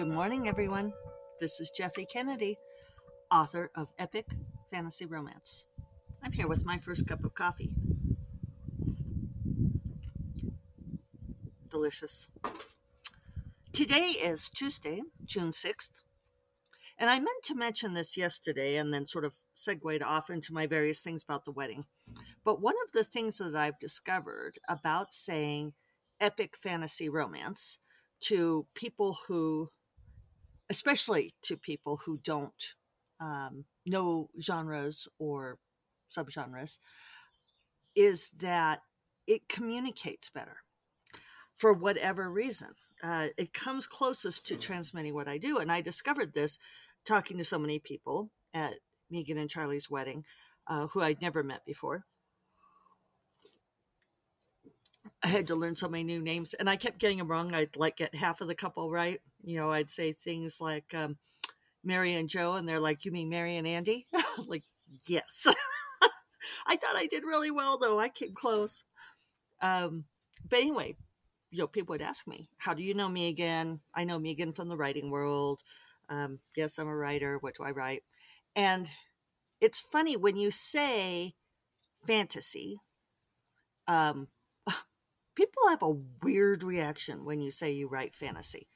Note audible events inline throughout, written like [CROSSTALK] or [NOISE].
Good morning, everyone. This is Jeffe Kennedy, author of Epic Fantasy Romance. I'm here with my first cup of coffee. Delicious. Today is Tuesday, June 6th. And I meant to mention this yesterday and then sort of segued off into my various things about the wedding. But one of the things that I've discovered about saying epic fantasy romance to people who, especially to people who don't um, know genres or subgenres, is that it communicates better for whatever reason. Uh, it comes closest to transmitting what I do. And I discovered this talking to so many people at Megan and Charlie's wedding uh, who I'd never met before. I had to learn so many new names, and I kept getting them wrong. I'd like get half of the couple right. You know, I'd say things like um, Mary and Joe, and they're like, "You mean Mary and Andy?" [LAUGHS] like, yes. [LAUGHS] I thought I did really well, though. I came close. Um, but anyway, you know, people would ask me, "How do you know Megan?" I know Megan from the writing world. Um, yes, I'm a writer. What do I write? And it's funny when you say fantasy. Um, people have a weird reaction when you say you write fantasy.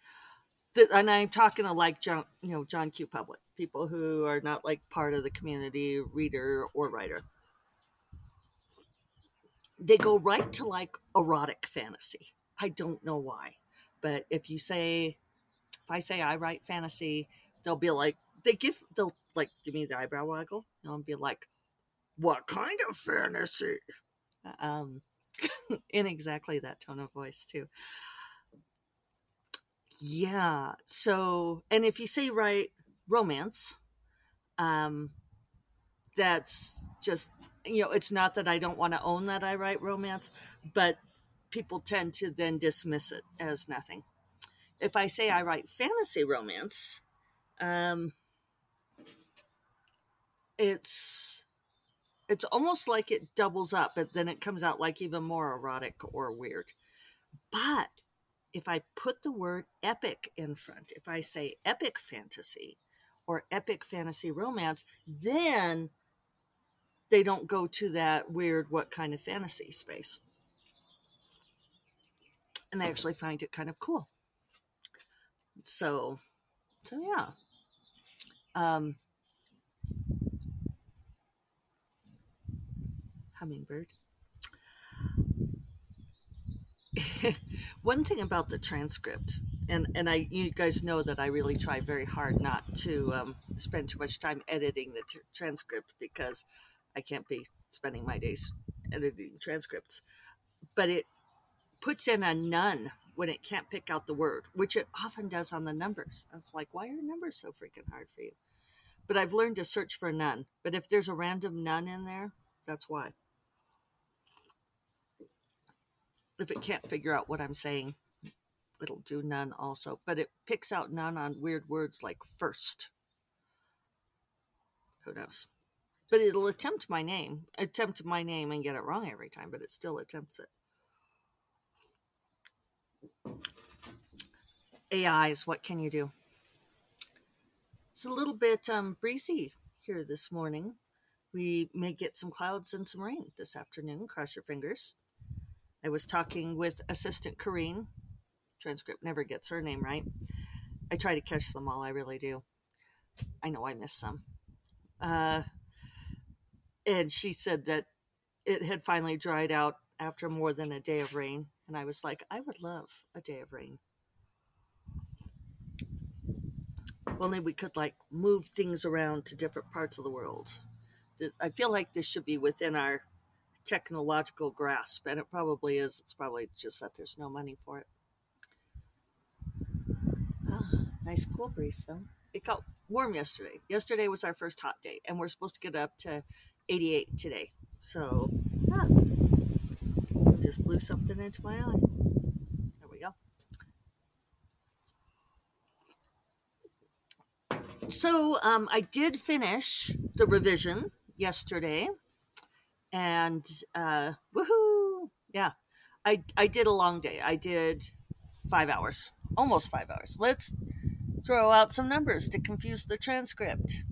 And I'm talking to like John, you know, John Q. Public, people who are not like part of the community, reader or writer. They go right to like erotic fantasy. I don't know why, but if you say, if I say I write fantasy, they'll be like, they give, they'll like give me the eyebrow waggle. They'll be like, what kind of fantasy? Um, [LAUGHS] in exactly that tone of voice too. Yeah. So, and if you say write romance, um, that's just you know, it's not that I don't want to own that I write romance, but people tend to then dismiss it as nothing. If I say I write fantasy romance, um, it's it's almost like it doubles up, but then it comes out like even more erotic or weird. But if I put the word epic in front, if I say epic fantasy or epic fantasy romance, then they don't go to that weird what kind of fantasy space. And they actually find it kind of cool. So, so yeah. Um, hummingbird. [LAUGHS] One thing about the transcript, and and I you guys know that I really try very hard not to um, spend too much time editing the t- transcript because I can't be spending my days editing transcripts. But it puts in a none when it can't pick out the word, which it often does on the numbers. It's like, why are numbers so freaking hard for you? But I've learned to search for none. But if there's a random none in there, that's why. If it can't figure out what I'm saying, it'll do none also. But it picks out none on weird words like first. Who knows? But it'll attempt my name, attempt my name and get it wrong every time, but it still attempts it. AIs, what can you do? It's a little bit um, breezy here this morning. We may get some clouds and some rain this afternoon. Cross your fingers. I was talking with Assistant Corrine. Transcript never gets her name right. I try to catch them all, I really do. I know I miss some. Uh, and she said that it had finally dried out after more than a day of rain. And I was like, I would love a day of rain. Only we could like move things around to different parts of the world. I feel like this should be within our technological grasp, and it probably is. It's probably just that there's no money for it. Ah, nice cool breeze though. It got warm yesterday. Yesterday was our first hot day, and we're supposed to get up to 88 today. So, ah, just blew something into my eye. There we go. So, um, I did finish the revision yesterday and uh, woohoo! Yeah, I I did a long day. I did five hours, almost five hours. Let's throw out some numbers to confuse the transcript.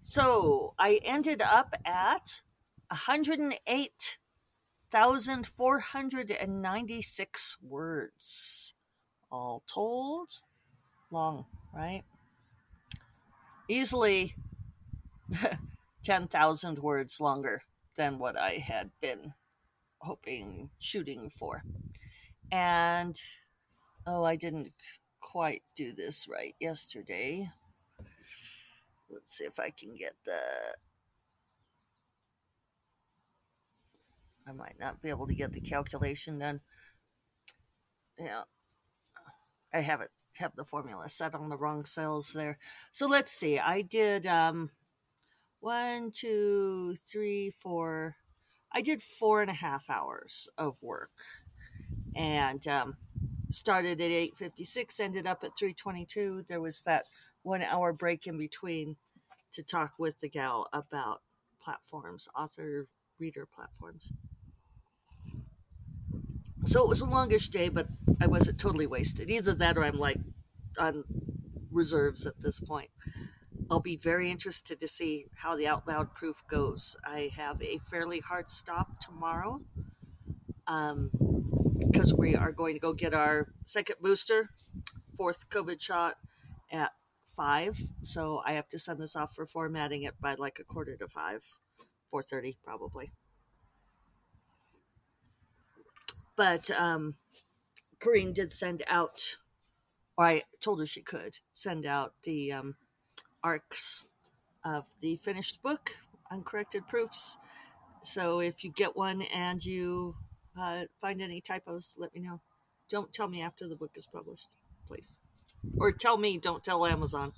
So I ended up at 108,496 words. All told, long, right? Easily [LAUGHS] 10,000 words longer than what I had been hoping, shooting for. And, oh, I didn't quite do this right yesterday. Let's see if I can get the. I might not be able to get the calculation done. Yeah. I have it have the formula set on the wrong cells there. So let's see. I did um one, two, three, four. I did four and a half hours of work. And um started at 8.56 ended up at 3.22 there was that one hour break in between to talk with the gal about platforms author reader platforms so it was a longish day but i wasn't totally wasted either that or i'm like on reserves at this point i'll be very interested to see how the out loud proof goes i have a fairly hard stop tomorrow um, because we are going to go get our second booster, fourth COVID shot at five. So I have to send this off for formatting it by like a quarter to five, four thirty probably. But um, Corrine did send out, or I told her she could send out the um, ARCs of the finished book, uncorrected proofs. So if you get one and you uh, find any typos, let me know. Don't tell me after the book is published, please. Or tell me, don't tell Amazon.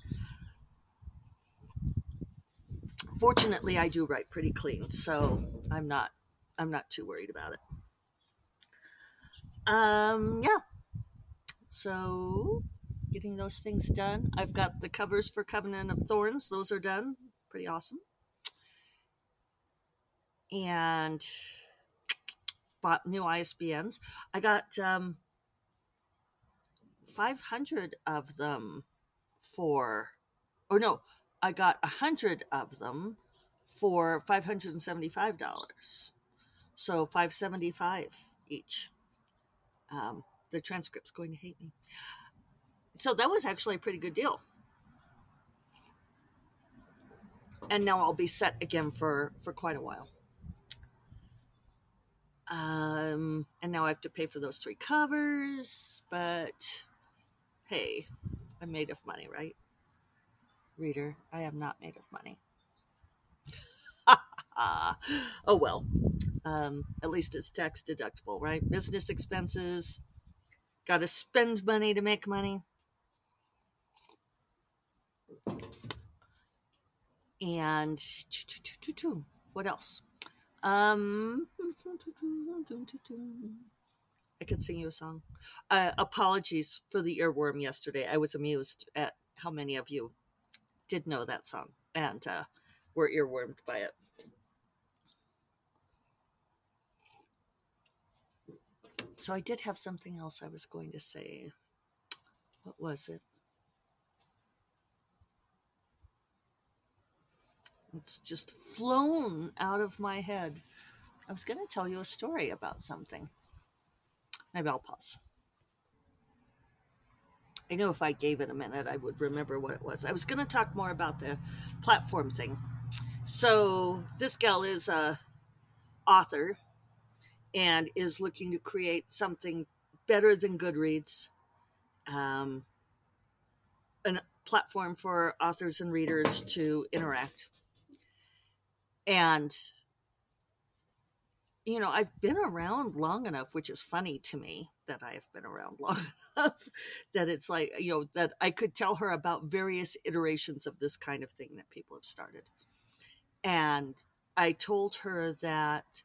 Fortunately, I do write pretty clean, so I'm not I'm not too worried about it. Um, yeah. So, getting those things done. I've got the covers for Covenant of Thorns. Those are done. Pretty awesome. And bought new ISBNs. I got um, 500 of them for, or no, I got 100 of them for $575. So 575 each. Um, the transcript's going to hate me. So that was actually a pretty good deal. And now I'll be set again for for quite a while. Um, and now I have to pay for those three covers, but hey, I'm made of money, right? Reader, I am not made of money. [LAUGHS] oh well, um, at least it's tax deductible, right? Business expenses, got to spend money to make money. And what else? Um, I could sing you a song. Uh, apologies for the earworm yesterday. I was amused at how many of you did know that song and uh, were earwormed by it. So I did have something else I was going to say. What was it? It's just flown out of my head. I was going to tell you a story about something. Maybe I'll pause. I know if I gave it a minute, I would remember what it was. I was going to talk more about the platform thing. So this gal is a author and is looking to create something better than Goodreads, um, a platform for authors and readers to interact and you know, I've been around long enough, which is funny to me that I have been around [LAUGHS] long enough that it's like, you know, that I could tell her about various iterations of this kind of thing that people have started. And I told her that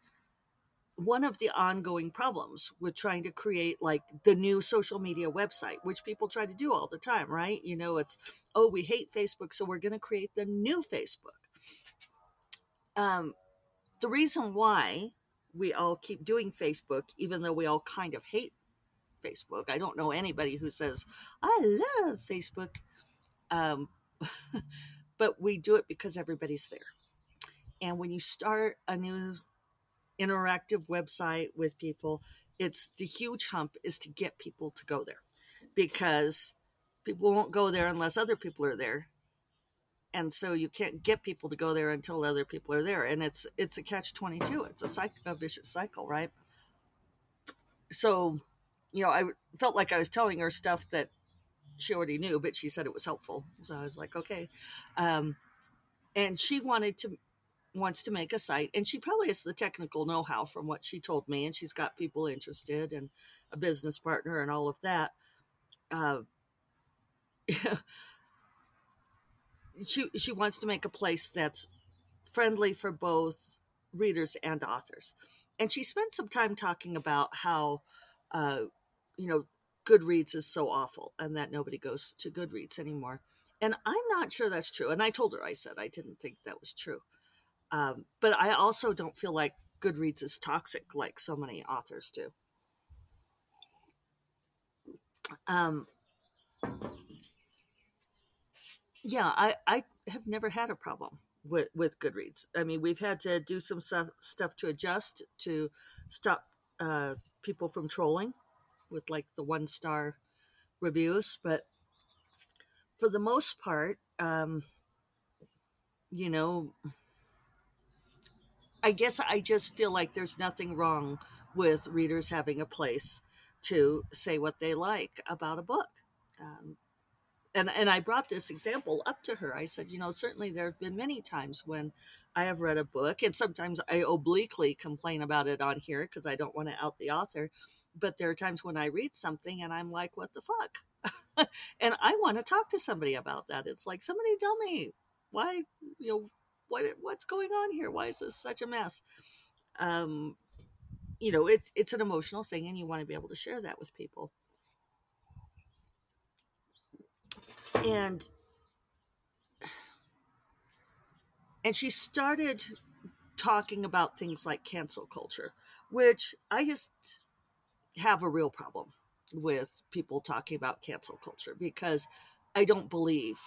one of the ongoing problems with trying to create like the new social media website, which people try to do all the time, right? You know, it's, oh, we hate Facebook, so we're going to create the new Facebook um, the reason why we all keep doing Facebook, even though we all kind of hate Facebook. I don't know anybody who says, I love Facebook. Um, [LAUGHS] but we do it because everybody's there. And when you start a new interactive website with people, it's the huge hump is to get people to go there because people won't go there unless other people are there. And so you can't get people to go there until other people are there. And it's it's a catch 22. It's a, cycle, a vicious cycle, right? So, you know, I felt like I was telling her stuff that she already knew, but she said it was helpful. So I was like, okay. Um, and she wanted to wants to make a site and she probably has the technical know-how from what she told me and she's got people interested and a business partner and all of that uh, [LAUGHS] she she wants to make a place that's friendly for both readers and authors. And she spent some time talking about how uh, you know goodreads is so awful and that nobody goes to goodreads anymore. And i'm not sure that's true. And i told her i said i didn't think that was true. Um, but I also don't feel like Goodreads is toxic like so many authors do. Um, yeah, I, I have never had a problem with, with Goodreads. I mean, we've had to do some stuff, stuff to adjust to stop uh, people from trolling with like the one star reviews, but for the most part, um, you know, I guess I just feel like there's nothing wrong with readers having a place to say what they like about a book. Um, and, and I brought this example up to her. I said, you know, certainly there have been many times when I have read a book, and sometimes I obliquely complain about it on here because I don't want to out the author. But there are times when I read something and I'm like, what the fuck? [LAUGHS] and I want to talk to somebody about that. It's like, somebody tell me why, you know, what what's going on here? Why is this such a mess? Um, you know, it's it's an emotional thing, and you want to be able to share that with people. And and she started talking about things like cancel culture, which I just have a real problem with people talking about cancel culture because I don't believe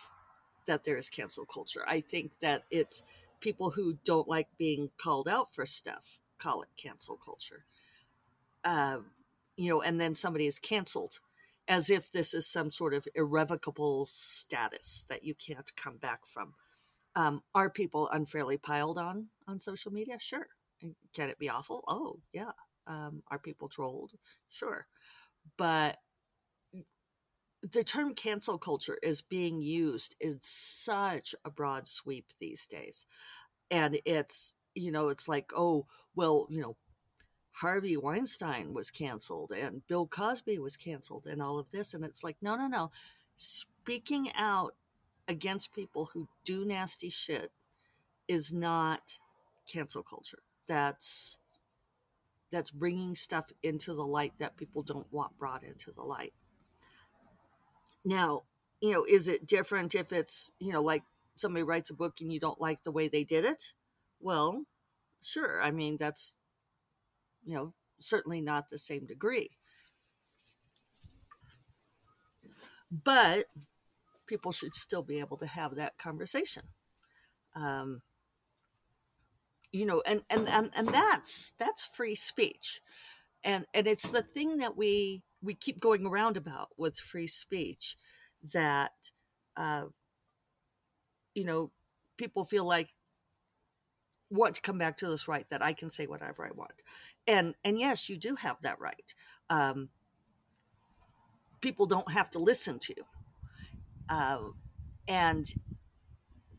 that there is cancel culture. I think that it's people who don't like being called out for stuff call it cancel culture. Uh, you know, and then somebody is canceled as if this is some sort of irrevocable status that you can't come back from. Um, are people unfairly piled on on social media? Sure. Can it be awful? Oh, yeah. Um, are people trolled? Sure. But the term cancel culture is being used in such a broad sweep these days. And it's, you know, it's like, oh, well, you know, Harvey Weinstein was canceled and Bill Cosby was canceled and all of this. And it's like, no, no, no. Speaking out against people who do nasty shit is not cancel culture. That's that's bringing stuff into the light that people don't want brought into the light. Now, you know, is it different if it's, you know, like somebody writes a book and you don't like the way they did it? Well, sure. I mean, that's, you know, certainly not the same degree. But people should still be able to have that conversation. Um, you know, and, and, and, and that's, that's free speech. And, and it's the thing that we we keep going around about with free speech that uh, you know people feel like want to come back to this right that I can say whatever I want, and and yes, you do have that right. Um, people don't have to listen to you, uh, and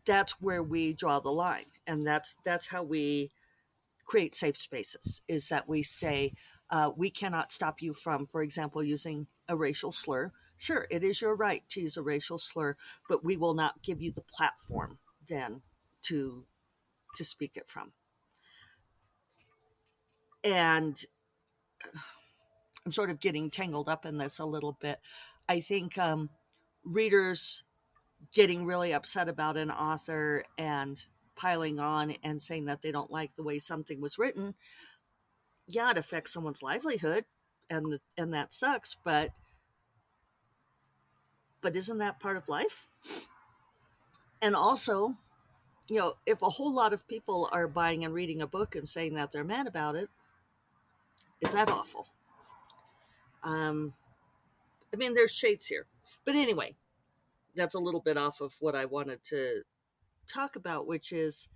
that's where we draw the line, and that's that's how we create safe spaces. Is that we say uh, we cannot stop you from, for example, using a racial slur. Sure, it is your right to use a racial slur, but we will not give you the platform then to to speak it from. And I'm sort of getting tangled up in this a little bit. I think um, readers getting really upset about an author and piling on and saying that they don't like the way something was written yeah, it affects someone's livelihood. and and that sucks but but isn't that part of life and also you know if a whole lot of people are buying and reading a book and saying that they're mad about it is that awful? Um i mean there's shades here. But anyway that's a little bit off of what i wanted to talk about which is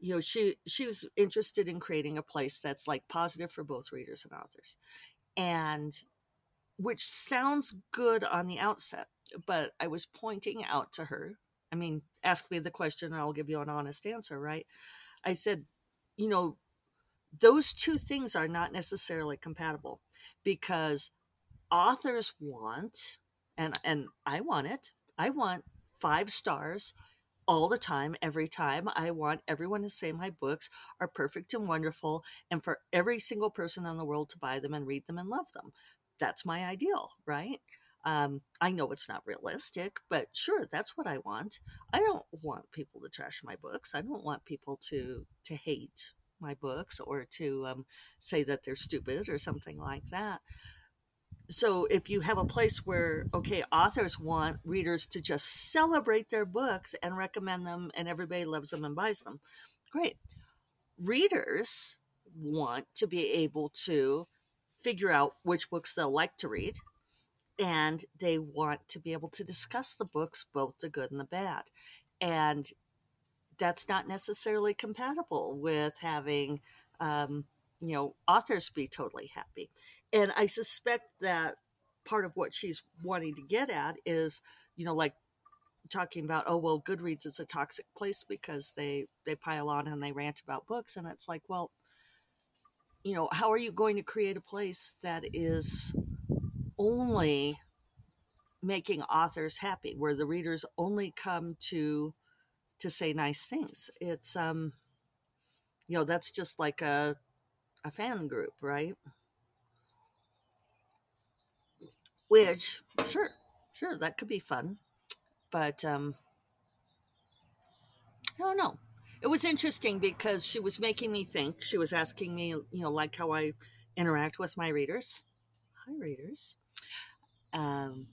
you know she she was interested in creating a place that's like positive for both readers and authors. And which sounds good on the outset but i was pointing out to her i mean ask me the question and i'll give you an honest answer right? I said you know those two things are not necessarily compatible because authors want and and i want it i want five stars all the time, every time. I want everyone to say my books are perfect and wonderful, and for every single person in the world to buy them and read them and love them. That's my ideal, right? Um, I know it's not realistic, but sure, that's what I want. I don't want people to trash my books. I don't want people to to hate my books or to um, say that they're stupid or something like that. So if you have a place where okay authors want readers to just celebrate their books and recommend them and everybody loves them and buys them great. Readers want to be able to figure out which books they'll like to read and they want to be able to discuss the books both the good and the bad. And that's not necessarily compatible with having um, you know authors be totally happy. And I suspect that part of what she's wanting to get at is, you know, like talking about, oh well, Goodreads is a toxic place because they they pile on and they rant about books, and it's like, well, you know, how are you going to create a place that is only making authors happy, where the readers only come to to say nice things? It's um, you know, that's just like a a fan group, right? which sure sure that could be fun but um i don't know it was interesting because she was making me think she was asking me you know like how i interact with my readers hi readers um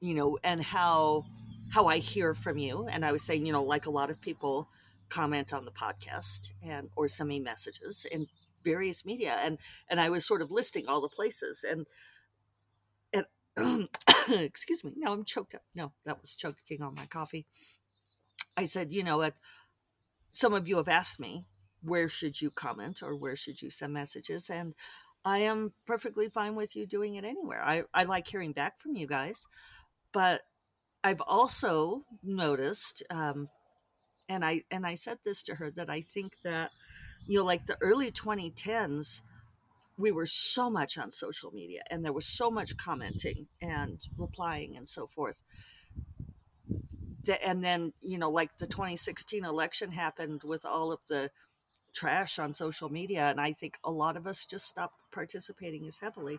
you know and how how i hear from you and i was saying you know like a lot of people comment on the podcast and or send me messages in various media and and i was sort of listing all the places and and [CLEARS THROAT] excuse me. No, I'm choked up. No, that was choking on my coffee. I said, you know, what some of you have asked me, where should you comment or where should you send messages? And I am perfectly fine with you doing it anywhere. I, I like hearing back from you guys. But I've also noticed, um, and I and I said this to her that I think that, you know, like the early 2010s, we were so much on social media and there was so much commenting and replying and so forth. And then you know like the 2016 election happened with all of the trash on social media and i think a lot of us just stopped participating as heavily.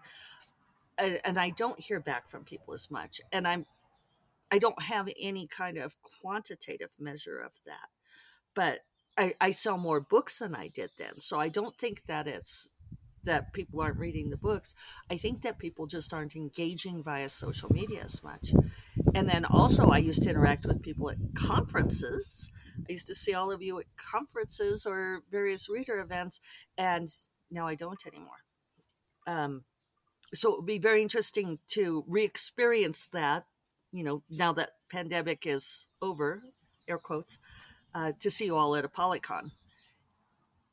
And, and i don't hear back from people as much and i'm i don't have any kind of quantitative measure of that but I, I sell more books than i did then so i don't think that it's that people aren't reading the books. I think that people just aren't engaging via social media as much. And then also, I used to interact with people at conferences. I used to see all of you at conferences or various reader events, and now I don't anymore. Um, so it would be very interesting to re-experience that. You know, now that pandemic is over, air quotes, uh, to see you all at ApollyCon.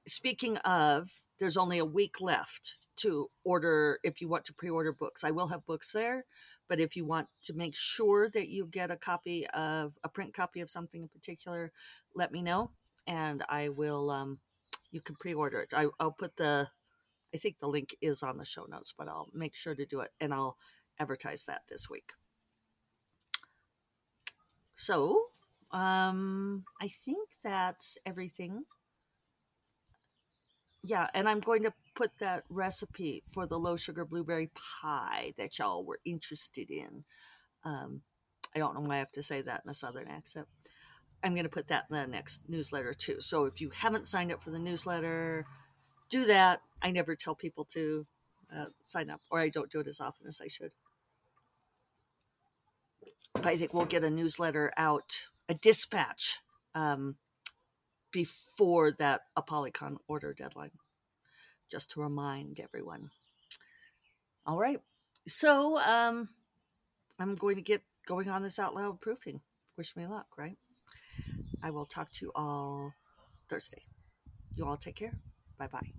Speaking of there's only a week left to order if you want to pre-order books. I will have books there, but if you want to make sure that you get a copy of a print copy of something in particular, let me know and I will um you can pre-order it. I, I'll put the I think the link is on the show notes, but I'll make sure to do it and I'll advertise that this week. So, um, I think that's everything yeah, and I'm going to put that recipe for the low sugar blueberry pie that y'all were interested in. Um, I don't know why I have to say that in a southern accent. I'm going to put that in the next newsletter too. So if you haven't signed up for the newsletter, do that. I never tell people to uh, sign up, or I don't do it as often as I should. But I think we'll get a newsletter out, a dispatch, um, before that ApollyCon order deadline, just to remind everyone. All right. So um, I'm going to get going on this out loud proofing. Wish me luck, right? I will talk to you all Thursday. You all take care. Bye bye.